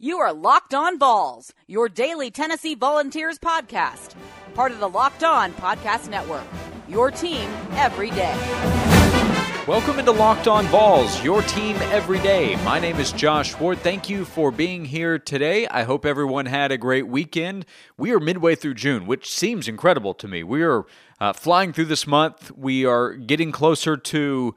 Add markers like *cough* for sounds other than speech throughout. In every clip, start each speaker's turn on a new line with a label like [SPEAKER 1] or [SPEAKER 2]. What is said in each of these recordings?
[SPEAKER 1] You are Locked On Vols, your daily Tennessee Volunteers podcast, part of the Locked On Podcast Network. Your team every day.
[SPEAKER 2] Welcome into Locked On Vols, your team every day. My name is Josh Ward. Thank you for being here today. I hope everyone had a great weekend. We are midway through June, which seems incredible to me. We are uh, flying through this month. We are getting closer to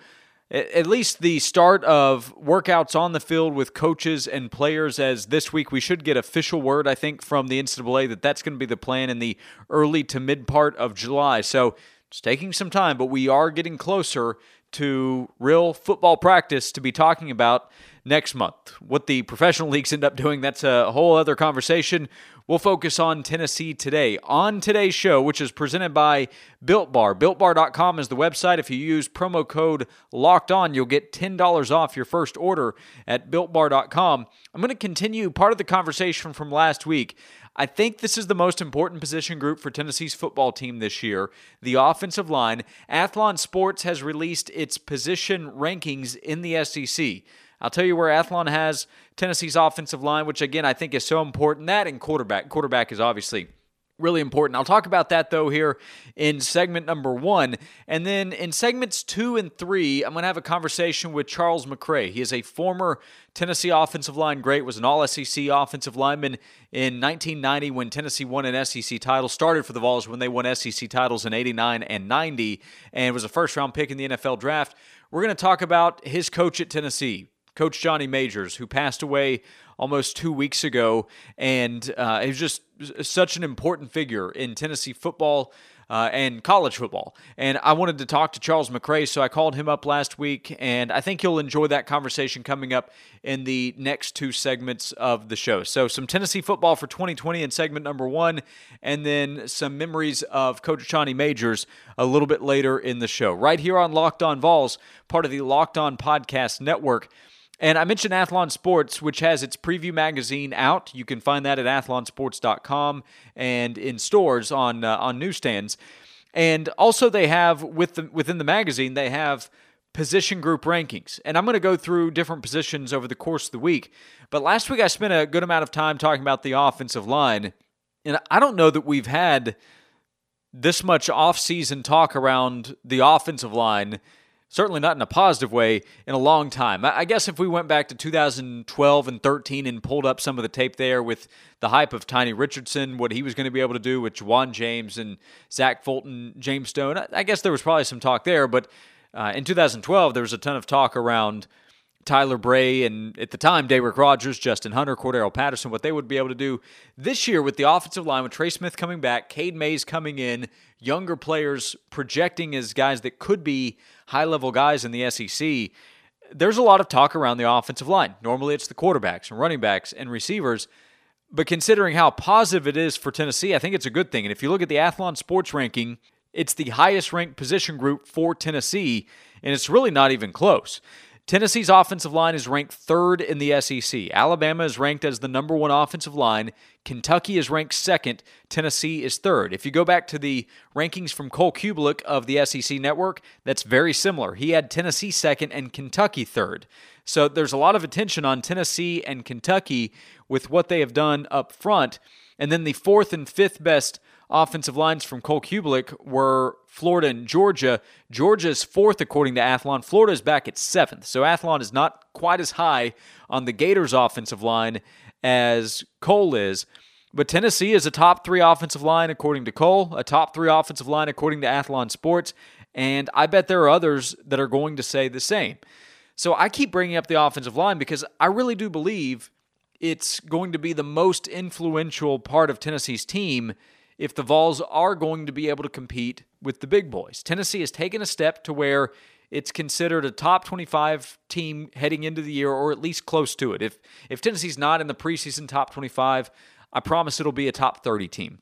[SPEAKER 2] at least the start of workouts on the field with coaches and players as this week we should get official word i think from the ncaa that that's going to be the plan in the early to mid part of july. So it's taking some time but we are getting closer to real football practice to be talking about next month what the professional *laughs* leagues end up doing that's a whole other conversation We'll focus on Tennessee today. On today's show, which is presented by Built Bar, builtbar.com is the website. If you use promo code locked on, you'll get $10 off your first order at builtbar.com. I'm going to continue part of the conversation from last week. I think this is the most important position group for Tennessee's football team this year, the offensive line. Athlon Sports has released its position rankings in the SEC. I'll tell you where Athlon has Tennessee's offensive line, which again I think is so important. That and quarterback. Quarterback is obviously really important. I'll talk about that though here in segment number one. And then in segments two and three, I'm going to have a conversation with Charles McRae. He is a former Tennessee offensive line great, was an all SEC offensive lineman in 1990 when Tennessee won an SEC title, started for the Vols when they won SEC titles in 89 and 90, and was a first round pick in the NFL draft. We're going to talk about his coach at Tennessee, Coach Johnny Majors, who passed away almost two weeks ago, and uh, he was just such an important figure in Tennessee football. Uh, and college football. And I wanted to talk to Charles McRae, so I called him up last week, and I think you'll enjoy that conversation coming up in the next two segments of the show. So, some Tennessee football for 2020 in segment number one, and then some memories of Coach Johnny Majors a little bit later in the show. Right here on Locked On Vols, part of the Locked On Podcast Network. And I mentioned Athlon Sports, which has its preview magazine out. You can find that at athlonsports.com and in stores on uh, on newsstands. And also, they have with the, within the magazine they have position group rankings. And I'm going to go through different positions over the course of the week. But last week I spent a good amount of time talking about the offensive line, and I don't know that we've had this much off-season talk around the offensive line certainly not in a positive way in a long time. I guess if we went back to 2012 and 13 and pulled up some of the tape there with the hype of Tiny Richardson, what he was going to be able to do with Ja'Wuan James and Zach Fulton, James Stone, I guess there was probably some talk there. But uh, in 2012, there was a ton of talk around Tyler Bray and at the time Da'Rick Rogers, Justin Hunter, Cordarrelle Patterson, what they would be able to do this year with the offensive line with Trey Smith coming back, Cade Mays coming in, younger players projecting as guys that could be high level guys in the SEC. There's a lot of talk around the offensive line. Normally it's the quarterbacks and running backs and receivers. But considering how positive it is for Tennessee, I think it's a good thing. And if you look at the Athlon Sports ranking, it's the highest ranked position group for Tennessee, and it's really not even close. Tennessee's offensive line is ranked third in the SEC. Alabama is ranked as the number one offensive line. Kentucky is ranked second. Tennessee is third. If you go back to the rankings from Cole Cubelic of the SEC Network, that's very similar. He had Tennessee second and Kentucky third. So there's a lot of attention on Tennessee and Kentucky with what they have done up front. And then the fourth and fifth best offensive lines from Cole Cubelic were Florida and Georgia. Georgia's fourth, according to Athlon. Florida is back at seventh. So Athlon is not quite as high on the Gators' offensive line as Cole is. But Tennessee is a top three offensive line, according to Cole, a top three offensive line, according to Athlon Sports. And I bet there are others that are going to say the same. So I keep bringing up the offensive line because I really do believe it's going to be the most influential part of Tennessee's team if the Vols are going to be able to compete with the big boys. Tennessee has taken a step to where it's considered a top 25 team heading into the year or at least close to it. If if Tennessee's not in the preseason top 25, I promise it'll be a top 30 team.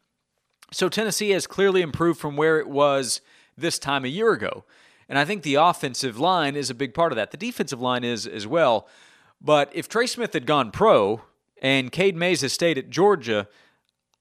[SPEAKER 2] So Tennessee has clearly improved from where it was this time a year ago. And I think the offensive line is a big part of that. The defensive line is as well. But if Trey Smith had gone pro and Cade Mays has stayed at Georgia,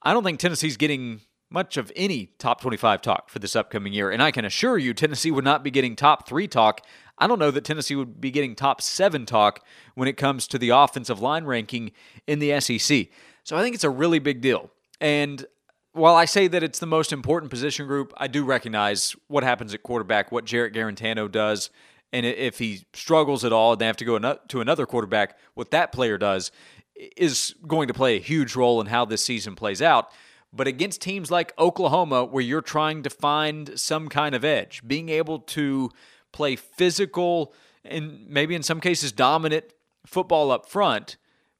[SPEAKER 2] I don't think Tennessee's getting much of any top 25 talk for this upcoming year. And I can assure you, Tennessee would not be getting top three talk. I don't know that Tennessee would be getting top seven talk when it comes to the offensive line ranking in the SEC. So I think it's a really big deal. And while I say that it's the most important position group, I do recognize what happens at quarterback, what Jarrett Guarantano does, and if he struggles at all, and they have to go to another quarterback. What that player does is going to play a huge role in how this season plays out. But against teams like Oklahoma, where you're trying to find some kind of edge, being able to play physical and maybe in some cases dominant football up front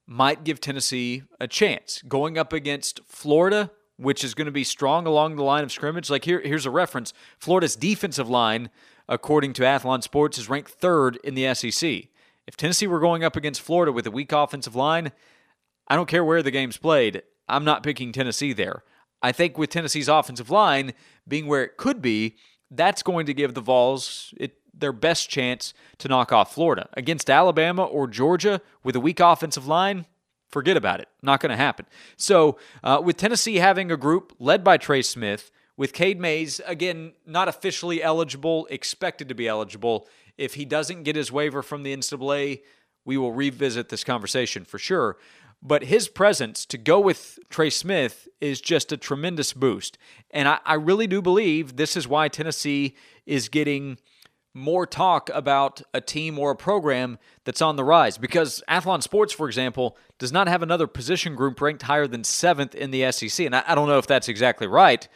[SPEAKER 2] might give Tennessee a chance. Going up against Florida, which is going to be strong along the line of scrimmage. Like here, here's a reference: Florida's defensive line, according to Athlon Sports, is ranked third in the SEC. If Tennessee were going up against Florida with a weak offensive line, I don't care where the game's played. I'm not picking Tennessee there. I think with Tennessee's offensive line being where it could be, that's going to give the Vols it, their best chance to knock off Florida. Against Alabama or Georgia with a weak offensive line, forget about it. Not going to happen. So, uh, with Tennessee having a group led by Trey Smith, with Cade Mays, again, not officially eligible, expected to be eligible. If he doesn't get his waiver from the NCAA, we will revisit this conversation for sure. But his presence to go with Trey Smith is just a tremendous boost. And I, I really do believe this is why Tennessee is getting more talk about a team or a program that's on the rise. Because Athlon Sports, for example, does not have another position group ranked higher than seventh in the SEC. And I, I don't know if that's exactly right.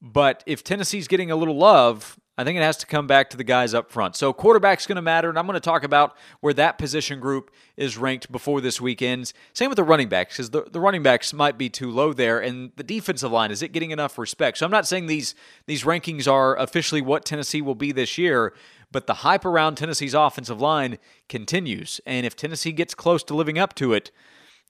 [SPEAKER 2] But if Tennessee's getting a little love, I think it has to come back to the guys up front. So quarterback's going to matter, and I'm going to talk about where that position group is ranked before this weekend's. Same with the running backs, because the, the running backs might be too low there, and the defensive line is it getting enough respect? So I'm not saying these these rankings are officially what Tennessee will be this year, but the hype around Tennessee's offensive line continues, and if Tennessee gets close to living up to it,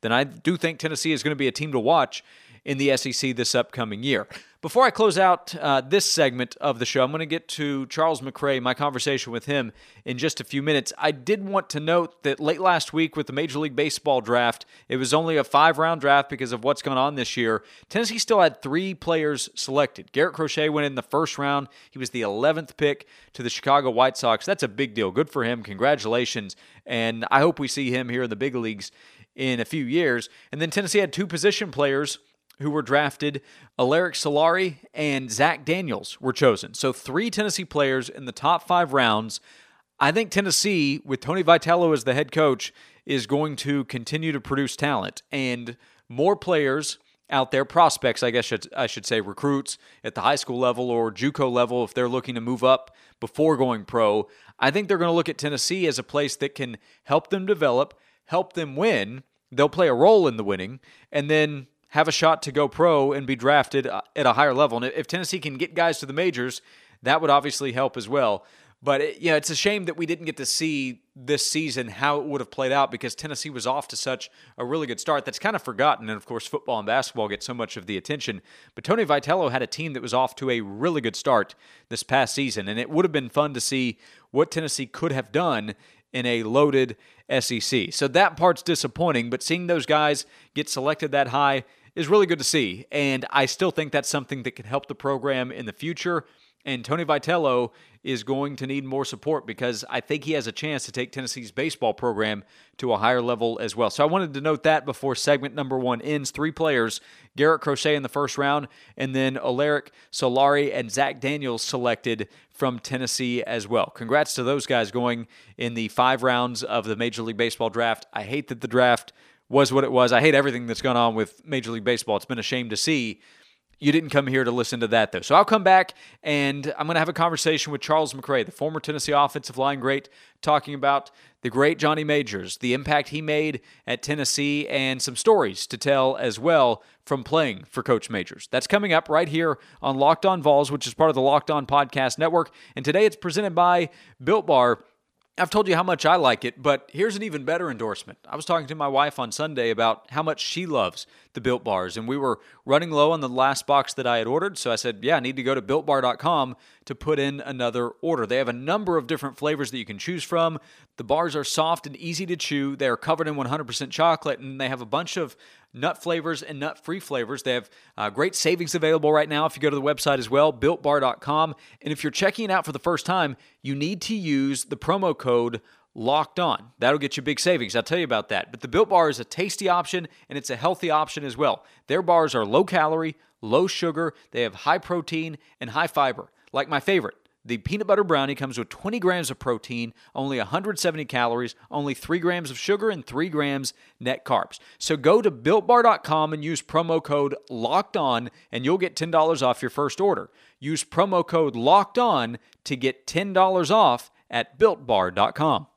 [SPEAKER 2] then I do think Tennessee is going to be a team to watch in the SEC this upcoming year. Before I close out uh, this segment of the show, I'm going to get to Charles McRae, my conversation with him in just a few minutes. I did want to note that late last week with the Major League Baseball draft, it was only a five round draft because of what's going on this year. Tennessee still had three players selected. Garrett Crochet went in the first round. He was the 11th pick to the Chicago White Sox. That's a big deal. Good for him. Congratulations. And I hope we see him here in the big leagues in a few years. And then Tennessee had two position players who were drafted. Alerick Soularie and Zach Daniels were chosen. So three Tennessee players in the top five rounds. I think Tennessee, with Tony Vitello as the head coach, is going to continue to produce talent and more players out there, prospects, I guess I should say, recruits at the high school level or JUCO level if they're looking to move up before going pro. I think they're going to look at Tennessee as a place that can help them develop, help them win. They'll play a role in the winning, and then have a shot to go pro and be drafted uh, at a higher level. And if Tennessee can get guys to the majors, that would obviously help as well. But it, yeah, it's a shame that we didn't get to see this season how it would have played out because Tennessee was off to such a really good start. That's kind of forgotten, and of course, football and basketball get so much of the attention. But Tony Vitello had a team that was off to a really good start this past season, and it would have been fun to see what Tennessee could have done in a loaded SEC. So that part's disappointing, but seeing those guys get selected that high is really good to see. And I still think that's something that can help the program in the future. And Tony Vitello is going to need more support because I think he has a chance to take Tennessee's baseball program to a higher level as well. So I wanted to note that before segment number one ends. Three players Garrett Crochet in the first round, and then Alerick Soularie and Zach Daniels selected from Tennessee as well. Congrats to those guys going in the five rounds of the Major League Baseball draft. I hate that the draft was what it was. I hate everything that's gone on with Major League Baseball. It's been a shame to see. You didn't come here to listen to that, though. So I'll come back and I'm going to have a conversation with Charles McRae, the former Tennessee offensive line great, talking about the great Johnny Majors, the impact he made at Tennessee, and some stories to tell as well from playing for Coach Majors. That's coming up right here on Locked On Vols, which is part of the Locked On Podcast Network. And today it's presented by Built Bar. I've told you how much I like it, but here's an even better endorsement. I was talking to my wife on Sunday about how much she loves the Built Bars, and we were running low on the last box that I had ordered. So I said, Yeah, I need to go to builtbar.com to put in another order. They have a number of different flavors that you can choose from. The bars are soft and easy to chew. They are covered in 100% chocolate, and they have a bunch of nut flavors and nut free flavors. They have uh, great savings available right now if you go to the website as well, builtbar.com. And if you're checking it out for the first time, you need to use the promo code locked on. That'll get you big savings. I'll tell you about that. But the Built Bar is a tasty option and it's a healthy option as well. Their bars are low calorie, low sugar, they have high protein and high fiber. Like my favorite, the peanut butter brownie comes with 20 grams of protein, only 170 calories, only 3 grams of sugar, and 3 grams net carbs. So go to builtbar.com and use promo code LOCKED ON, and you'll get $10 off your first order. Use promo code LOCKED ON to get $10 off at builtbar.com.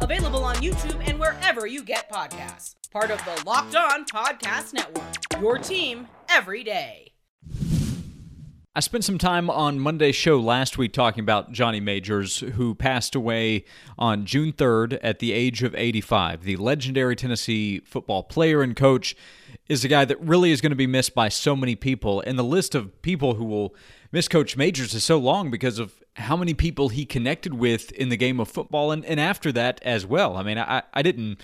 [SPEAKER 1] Available on YouTube and wherever you get podcasts. Part of the Locked On Podcast Network. Your team every day.
[SPEAKER 2] I spent some time on Monday's show last week talking about Johnny Majors, who passed away on June 3rd at the age of 85. The legendary Tennessee football player and coach is a guy that really is going to be missed by so many people. And the list of people who will miss Coach Majors is so long because of how many people he connected with in the game of football and, and after that as well. I mean, I, I didn't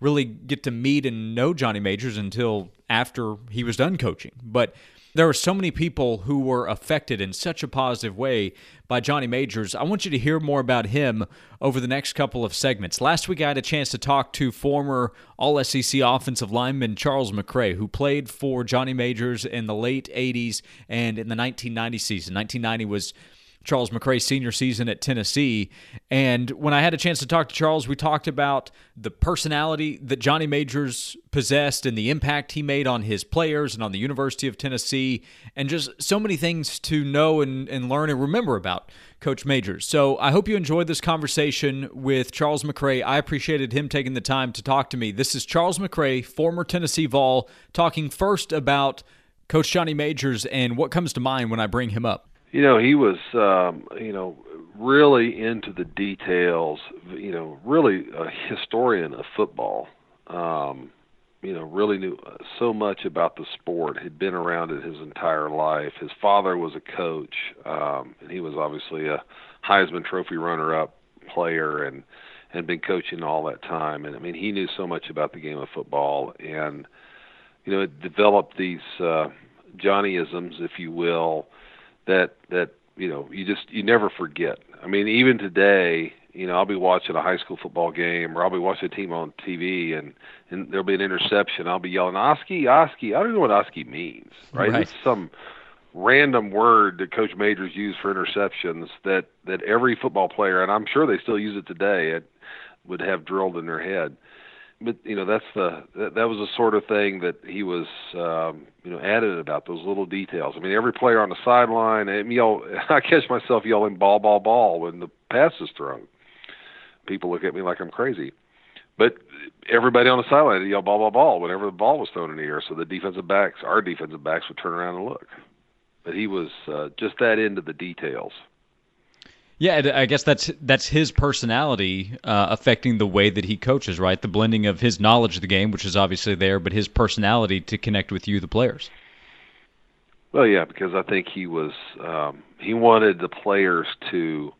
[SPEAKER 2] really get to meet and know Johnny Majors until after he was done coaching. But there were so many people who were affected in such a positive way by Johnny Majors. I want you to hear more about him over the next couple of segments. Last week, I had a chance to talk to former All SEC offensive lineman Charles McRae, who played for Johnny Majors in the late 80s and in the 1990 season. 1990 was Charles McRae's senior season at Tennessee. And when I had a chance to talk to Charles, we talked about the personality that Johnny Majors possessed and the impact he made on his players and on the University of Tennessee, and just so many things to know and, and learn and remember about Coach Majors. So I hope you enjoyed this conversation with Charles McRae. I appreciated him taking the time to talk to me. This is Charles McRae, former Tennessee Vol, talking first about Coach Johnny Majors and what comes to mind when I bring him up.
[SPEAKER 3] You know, he was, um, you know, really into the details. You know, really a historian of football. Um, you know, really knew so much about the sport. Had been around it his entire life. His father was a coach, um, and he was obviously a Heisman Trophy runner-up player, and had been coaching all that time. And I mean, he knew so much about the game of football, and you know, it developed these uh, Johnnyisms, if you will that that you know you just you never forget. I mean, even today, you know, I'll be watching a high school football game or I'll be watching a team on TV and and there'll be an interception. I'll be yelling Oski, Oski. I don't know what Oski means, right? right. It's some random word that Coach Majors used for interceptions that that every football player and I'm sure they still use it today. It would have drilled in their head but you know that's the that, that was the sort of thing that he was um, you know added about those little details. I mean, every player on the sideline, and yell, *laughs* I catch myself yelling "ball, ball, ball" when the pass is thrown. People look at me like I'm crazy, but everybody on the sideline would yell "ball, ball, ball" whenever the ball was thrown in the air. So the defensive backs, our defensive backs, would turn around and look. But he was uh, just that into the details.
[SPEAKER 2] Yeah, I guess that's that's his personality uh, affecting the way that he coaches, right? The blending of his knowledge of the game, which is obviously there, but his personality to connect with you, the players.
[SPEAKER 3] Well, yeah, because I think he was um, he wanted the players to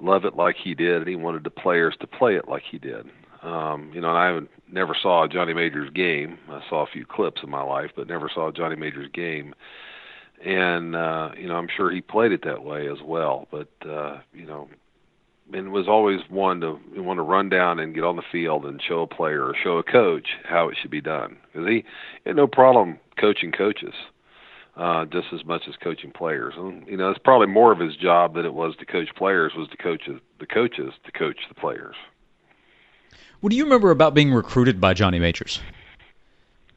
[SPEAKER 3] love it like he did, and he wanted the players to play it like he did. Um, you know, and I never saw a Johnny Major's game. I saw a few clips in my life, but never saw Johnny Major's game and uh, you know I'm sure he played it that way as well. But uh, you know, and was always one to want to run down and get on the field and show a player or show a coach how it should be done because he had no problem coaching coaches. Uh, just as much as coaching players, and you know it's probably more of his job than it was to coach players was to coach the coaches to coach the players.
[SPEAKER 2] What do you remember about being recruited by Johnny Majors?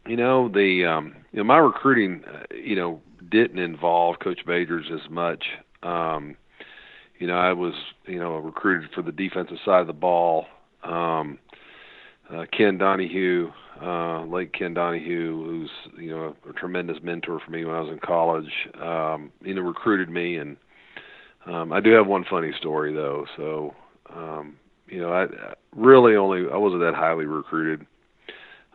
[SPEAKER 3] You know the um, you know my recruiting, uh, you know didn't involve Coach Majors as much. Um, you know, I was you know recruited for the defensive side of the ball. Um, uh, Ken Donahue, uh, late Ken Donahue, who's you know a tremendous mentor for me when I was in college. Um, you know, recruited me, and um, I do have one funny story though. So, um, you know, I really only I wasn't that highly recruited.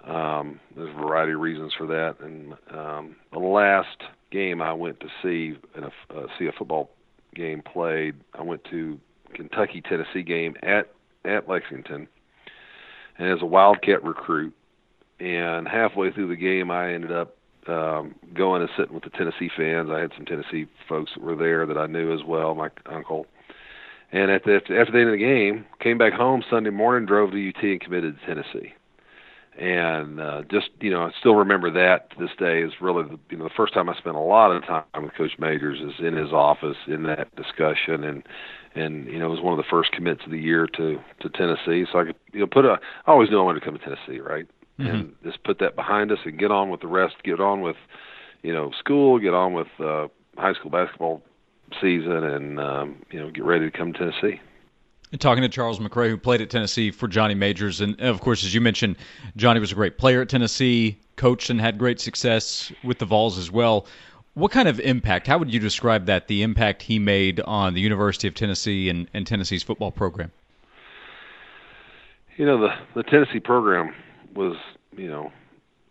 [SPEAKER 3] Um, there's a variety of reasons for that, and um, the last game I went to see in a uh, see a football game played, I went to Kentucky Tennessee game at at Lexington, and as a Wildcat recruit, and halfway through the game, I ended up um, going and sitting with the Tennessee fans. I had some Tennessee folks that were there that I knew as well, my uncle. And at the, after the end of the game, came back home Sunday morning, drove to UT, and committed to Tennessee. And uh, just you know, I still remember that to this day is really the, you know the first time I spent a lot of time with Coach Majors is in his office in that discussion, and and you know it was one of the first commits of the year to to Tennessee. So I could you know put a I always knew I wanted to come to Tennessee, right? mm-hmm. and just put that behind us and get on with the rest. Get on with, you know, school. Get on with uh, high school basketball season, and um, you know, get ready to come to Tennessee.
[SPEAKER 2] And talking to Charles McRae, who played at Tennessee for Johnny Majors, and of course, as you mentioned, Johnny was a great player at Tennessee, coached and had great success with the Vols as well. What kind of impact? How would you describe that? The impact he made on the University of Tennessee and, and Tennessee's football program.
[SPEAKER 3] You know, the the Tennessee program was you know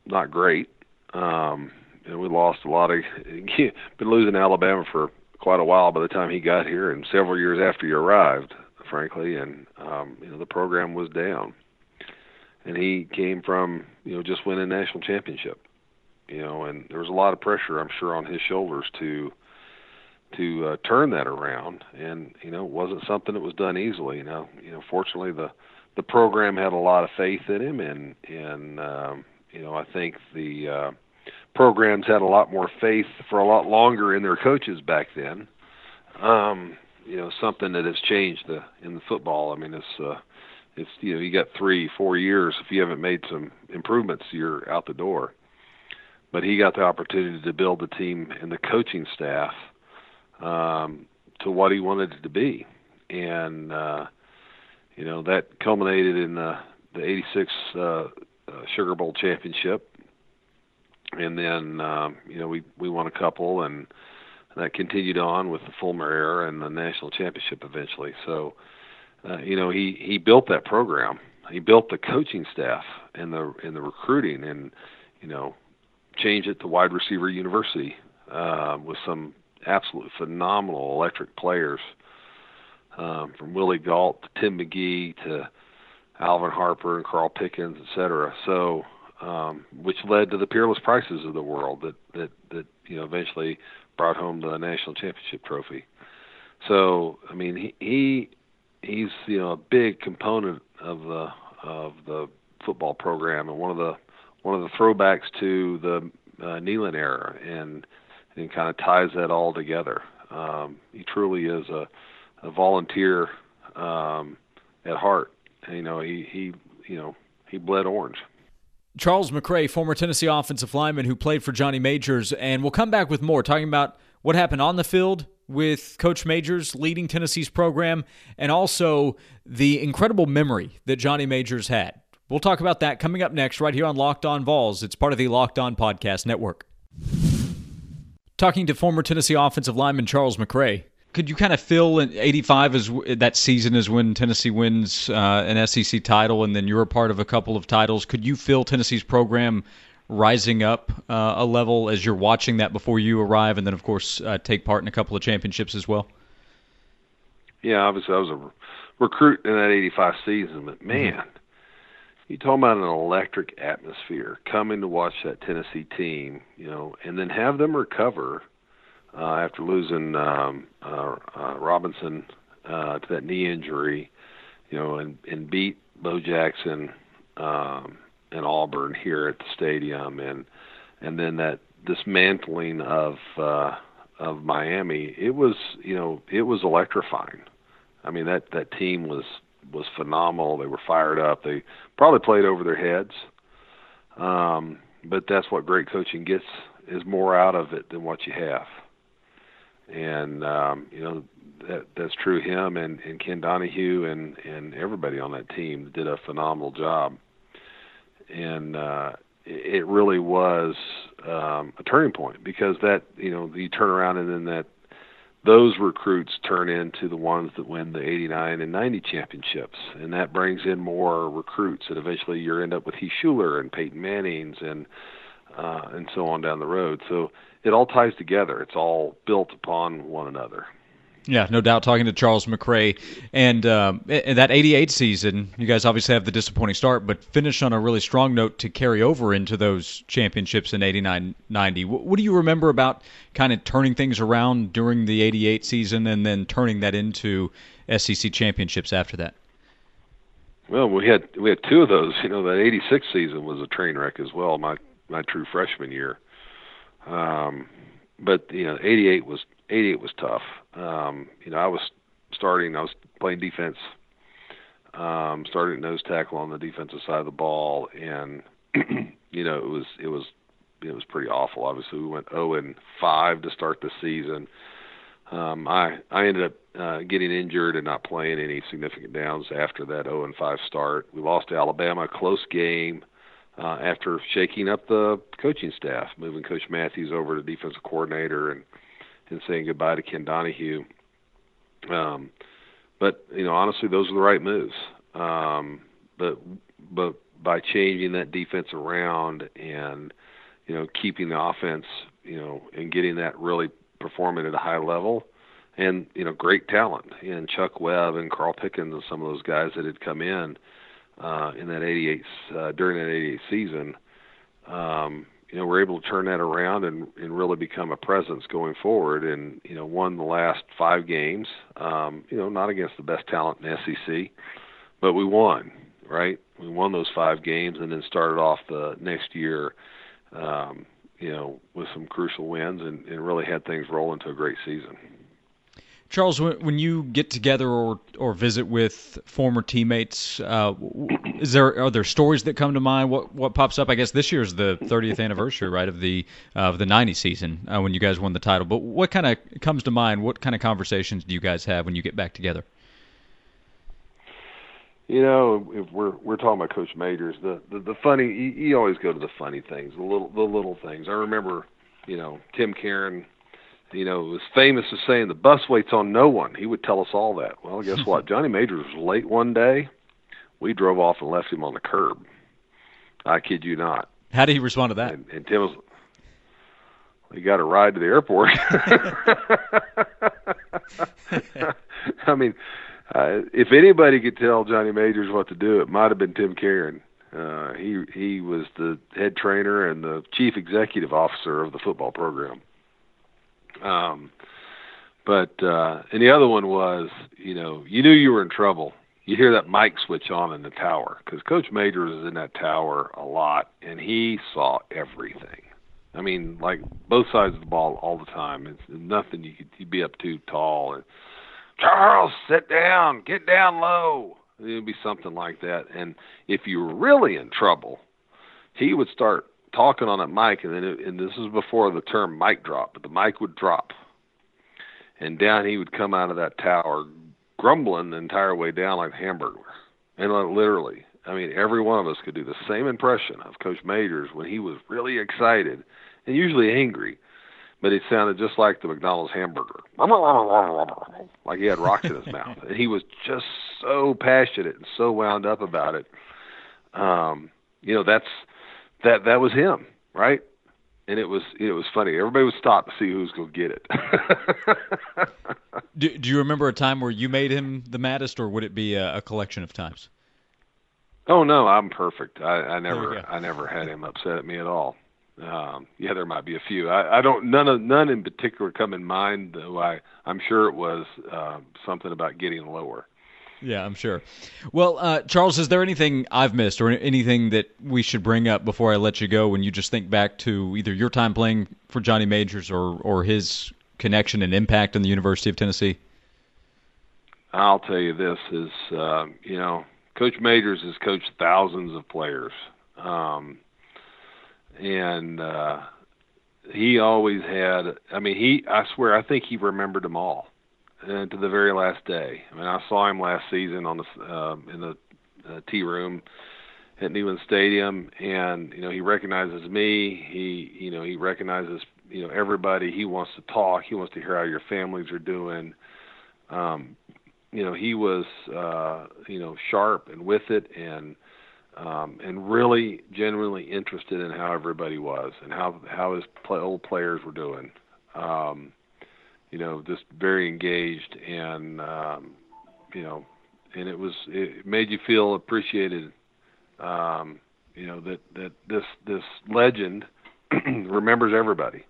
[SPEAKER 3] not great. Um, and we lost a lot of *laughs* been losing Alabama for quite a while by the time he got here, and several years after he arrived, frankly. And um, you know the program was down, and he came from you know just winning national championship. You know, and there was a lot of pressure, I'm sure, on his shoulders to to uh, turn that around. And you know, it wasn't something that was done easily. You know, you know, fortunately the the program had a lot of faith in him, and and um, you know I think the uh, programs had a lot more faith for a lot longer in their coaches back then. Um, you know something that has changed the, in the football. I mean it's uh, it's you know you got three four years if you haven't made some improvements you're out the door. But he got the opportunity to build the team and the coaching staff um, to what he wanted it to be, and uh, you know that culminated in the the '86 uh, uh, Sugar Bowl championship, and then um, you know we we won a couple, and that continued on with the Fulmer era and the national championship eventually. So, uh, you know, he he built that program. He built the coaching staff and the and the recruiting, and you know, changed it to wide receiver university uh, with some absolutely phenomenal electric players um, from Willie Gault to Tim McGee to Alvin Harper and Carl Pickens, et cetera. So, um, which led to the Peerless Prices of the world that that that you know eventually brought home the national championship trophy. So, I mean, he, he he's you know a big component of the of the football program and one of the one of the throwbacks to the uh, Neyland era and and kind of ties that all together. Um, he truly is a a volunteer um, at heart. And, you know, he he you know he bled orange.
[SPEAKER 2] Charles McRae, former Tennessee offensive lineman who played for Johnny Majors, and we'll come back with more talking about what happened on the field with Coach Majors leading Tennessee's program, and also the incredible memory that Johnny Majors had. We'll talk about that coming up next, right here on Locked On Vols. It's part of the Locked On Podcast Network. Talking to former Tennessee offensive lineman Charles McRae could you kind of feel in 85 as that season is when Tennessee wins uh, an SEC title and then you're a part of a couple of titles. Could you feel Tennessee's program rising up uh, a level as you're watching that before you arrive and then, of course, uh, take part in a couple of championships as well?
[SPEAKER 3] Yeah, obviously I was a recruit in that 85 season, but mm-hmm. man, mm-hmm. you talking about an electric atmosphere coming to watch that Tennessee team, you know, and then have them recover – uh, after losing um, uh, uh, Robinson uh, to that knee injury, you know, and, and beat Bo Jackson um, and Auburn here at the stadium, and and then that dismantling of uh, of Miami, it was you know it was electrifying. I mean that that team was was phenomenal. They were fired up. They probably played over their heads, um, but that's what great coaching gets is more out of it than what you have and um, you know that that's true. Him and, and Ken Donahue and and everybody on that team did a phenomenal job. and uh, it really was um, a turning point because that you know you turn around and then that those recruits turn into the ones that win the 89 and 90 championships and that brings in more recruits and eventually you end up with Heath Shuler and Peyton Manning's and uh, and so on down the road so it all ties together it's all built upon one another
[SPEAKER 2] yeah, no doubt. Talking to Charles McRae, and um, that '88 season, you guys obviously have the disappointing start, but finish on a really strong note to carry over into those championships in '89, '90. What, what do you remember about kind of turning things around during the '88 season, and then turning that into SEC championships after that?
[SPEAKER 3] Well, we had we had two of those. You know, that '86 season was a train wreck as well. My my true freshman year. Um, but you know, '88 was '88 was tough. Um, you know, I was starting. I was playing defense. Um, starting nose tackle on the defensive side of the ball, and *clears throat* you know, it was it was it was pretty awful. Obviously, we went 0 and 5 to start the season. Um, I I ended up uh, getting injured and not playing any significant downs after that 0 and 5 start. We lost to Alabama, close game. Uh, after shaking up the coaching staff, moving Coach Matthews over to defensive coordinator, and and saying goodbye to Ken Donahue. Um, but you know, honestly, those are the right moves. Um, but but by changing that defense around and you know keeping the offense, you know, and getting that really performing at a high level, and you know, great talent and Chuck Webb and Carl Pickens and some of those guys that had come in uh, in that '88 uh, during that '88 season. Um, you know, we're able to turn that around and, and really become a presence going forward. And you know, won the last five games. Um, you know, not against the best talent in SEC, but we won. Right, we won those five games, and then started off the next year. Um, you know, with some crucial wins, and, and really had things roll into a great season.
[SPEAKER 2] Charles, when you get together or or visit with former teammates, uh, is there are there stories that come to mind? What what pops up? I guess this year is the 30th anniversary, right, of the uh, of the '90 season uh, when you guys won the title. But what kind of comes to mind? What kind of conversations do you guys have when you get back together?
[SPEAKER 3] You know, if we're we're talking about Coach Majors, the the, the funny you, you always go to the funny things, the little the little things. I remember, you know, Tim Kerin you know, was famous as saying the bus waits on no one. He would tell us all that. Well, guess what? *laughs* Johnny Majors was late one day. We drove off and left him on the curb. I kid you not.
[SPEAKER 2] How did he respond to that?
[SPEAKER 3] And, and Tim was, he got a ride to the airport. *laughs* I mean, uh, if anybody could tell Johnny Majors what to do, it might have been Tim Kerin. Uh, he he was the head trainer and the chief executive officer of the football program. Um, but uh, and the other one was, you know, you knew you were in trouble. You hear that mic switch on in the tower because Coach Majors is in that tower a lot, and he saw everything. I mean, like both sides of the ball all the time. It's nothing you could you'd be up too tall. And Charles, sit down, get down low. It'd be something like that. And if you were really in trouble, he would start talking on that mic, and then it, and this is before the term mic drop, but the mic would drop, and down he would come out of that tower, grumbling the entire way down like a hamburger, and like, literally, I mean, every one of us could do the same impression of Coach Majors when he was really excited and usually angry, but it sounded just like the McDonald's hamburger, *laughs* like he had rocks in his mouth, and he was just so passionate and so wound up about it. Um, you know, that's that that was him, right? And it was it was funny. Everybody would stop to see who's going to get it. *laughs*
[SPEAKER 2] do, do you remember a time where you made him the maddest, or would it be a, a collection of times?
[SPEAKER 3] Oh no, I'm perfect. I, I never I never had him upset at me at all. Um, yeah, there might be a few. I, I don't none of none in particular come in mind. Though I I'm sure it was uh, something about getting lower.
[SPEAKER 2] Yeah, I'm sure. Well, uh, Charles, is there anything I've missed or anything that we should bring up before I let you go when you just think back to either your time playing for Johnny Majors or, or his connection and impact on the University of Tennessee?
[SPEAKER 3] I'll tell you this is, uh, you know, Coach Majors has coached thousands of players. Um, and uh, he always had, I mean, he, I swear, I think he remembered them all uh, to the very last day. I mean, I saw him last season on the uh, in the uh, tea room, at Neyland Stadium, and you know he recognizes me. He you know he recognizes you know everybody. He wants to talk. He wants to hear how your families are doing. Um, you know he was uh, you know sharp and with it and um, and really genuinely interested in how everybody was and how how his play, old players were doing. Um, you know, just very engaged and um, you know, and it was it made you feel appreciated. Um, you know that that this this legend *clears throat* remembers everybody,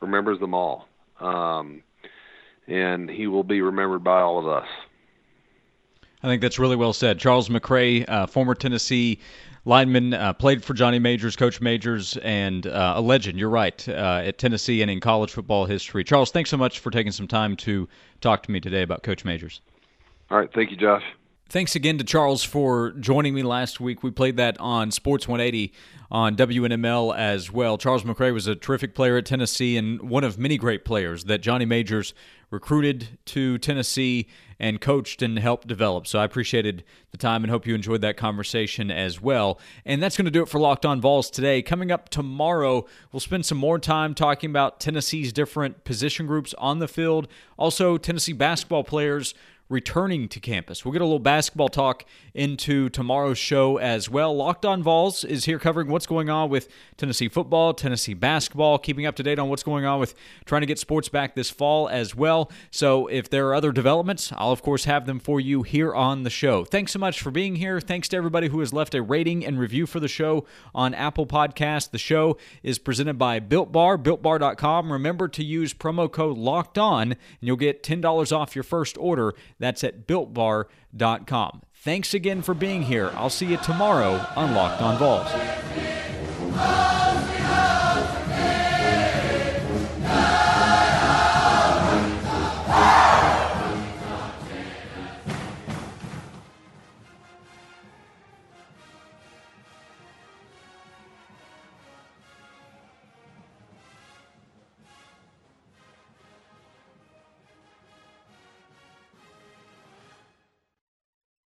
[SPEAKER 3] remembers them all, um, and he will be remembered by all of us.
[SPEAKER 2] I think that's really well said. Charles McRae, uh, former Tennessee lineman, uh, played for Johnny Majors, Coach Majors, and uh, a legend. You're right uh, at Tennessee and in college football history. Charles, thanks so much for taking some time to talk to me today about Coach Majors.
[SPEAKER 3] All right, thank you, Josh.
[SPEAKER 2] Thanks again to Charles for joining me last week. We played that on Sports 180 on WNML as well. Charles McRae was a terrific player at Tennessee and one of many great players that Johnny Majors recruited to Tennessee and coached and helped develop. So I appreciated the time and hope you enjoyed that conversation as well. And that's going to do it for Locked On Vols today. Coming up tomorrow, we'll spend some more time talking about Tennessee's different position groups on the field, also Tennessee basketball players returning to campus. We'll get a little basketball talk into tomorrow's show as well. Locked on Vols is here covering what's going on with Tennessee football, Tennessee basketball, keeping up to date on what's going on with trying to get sports back this fall as well. So if there are other developments, I'll of course have them for you here on the show. Thanks so much for being here. Thanks to everybody who has left a rating and review for the show on Apple Podcast. The show is presented by Built Bar, builtbar.com. Remember to use promo code Locked On, and you'll get $10 off your first order. That's at builtbar.com. Thanks again for being here. I'll see you tomorrow on Locked On Vols.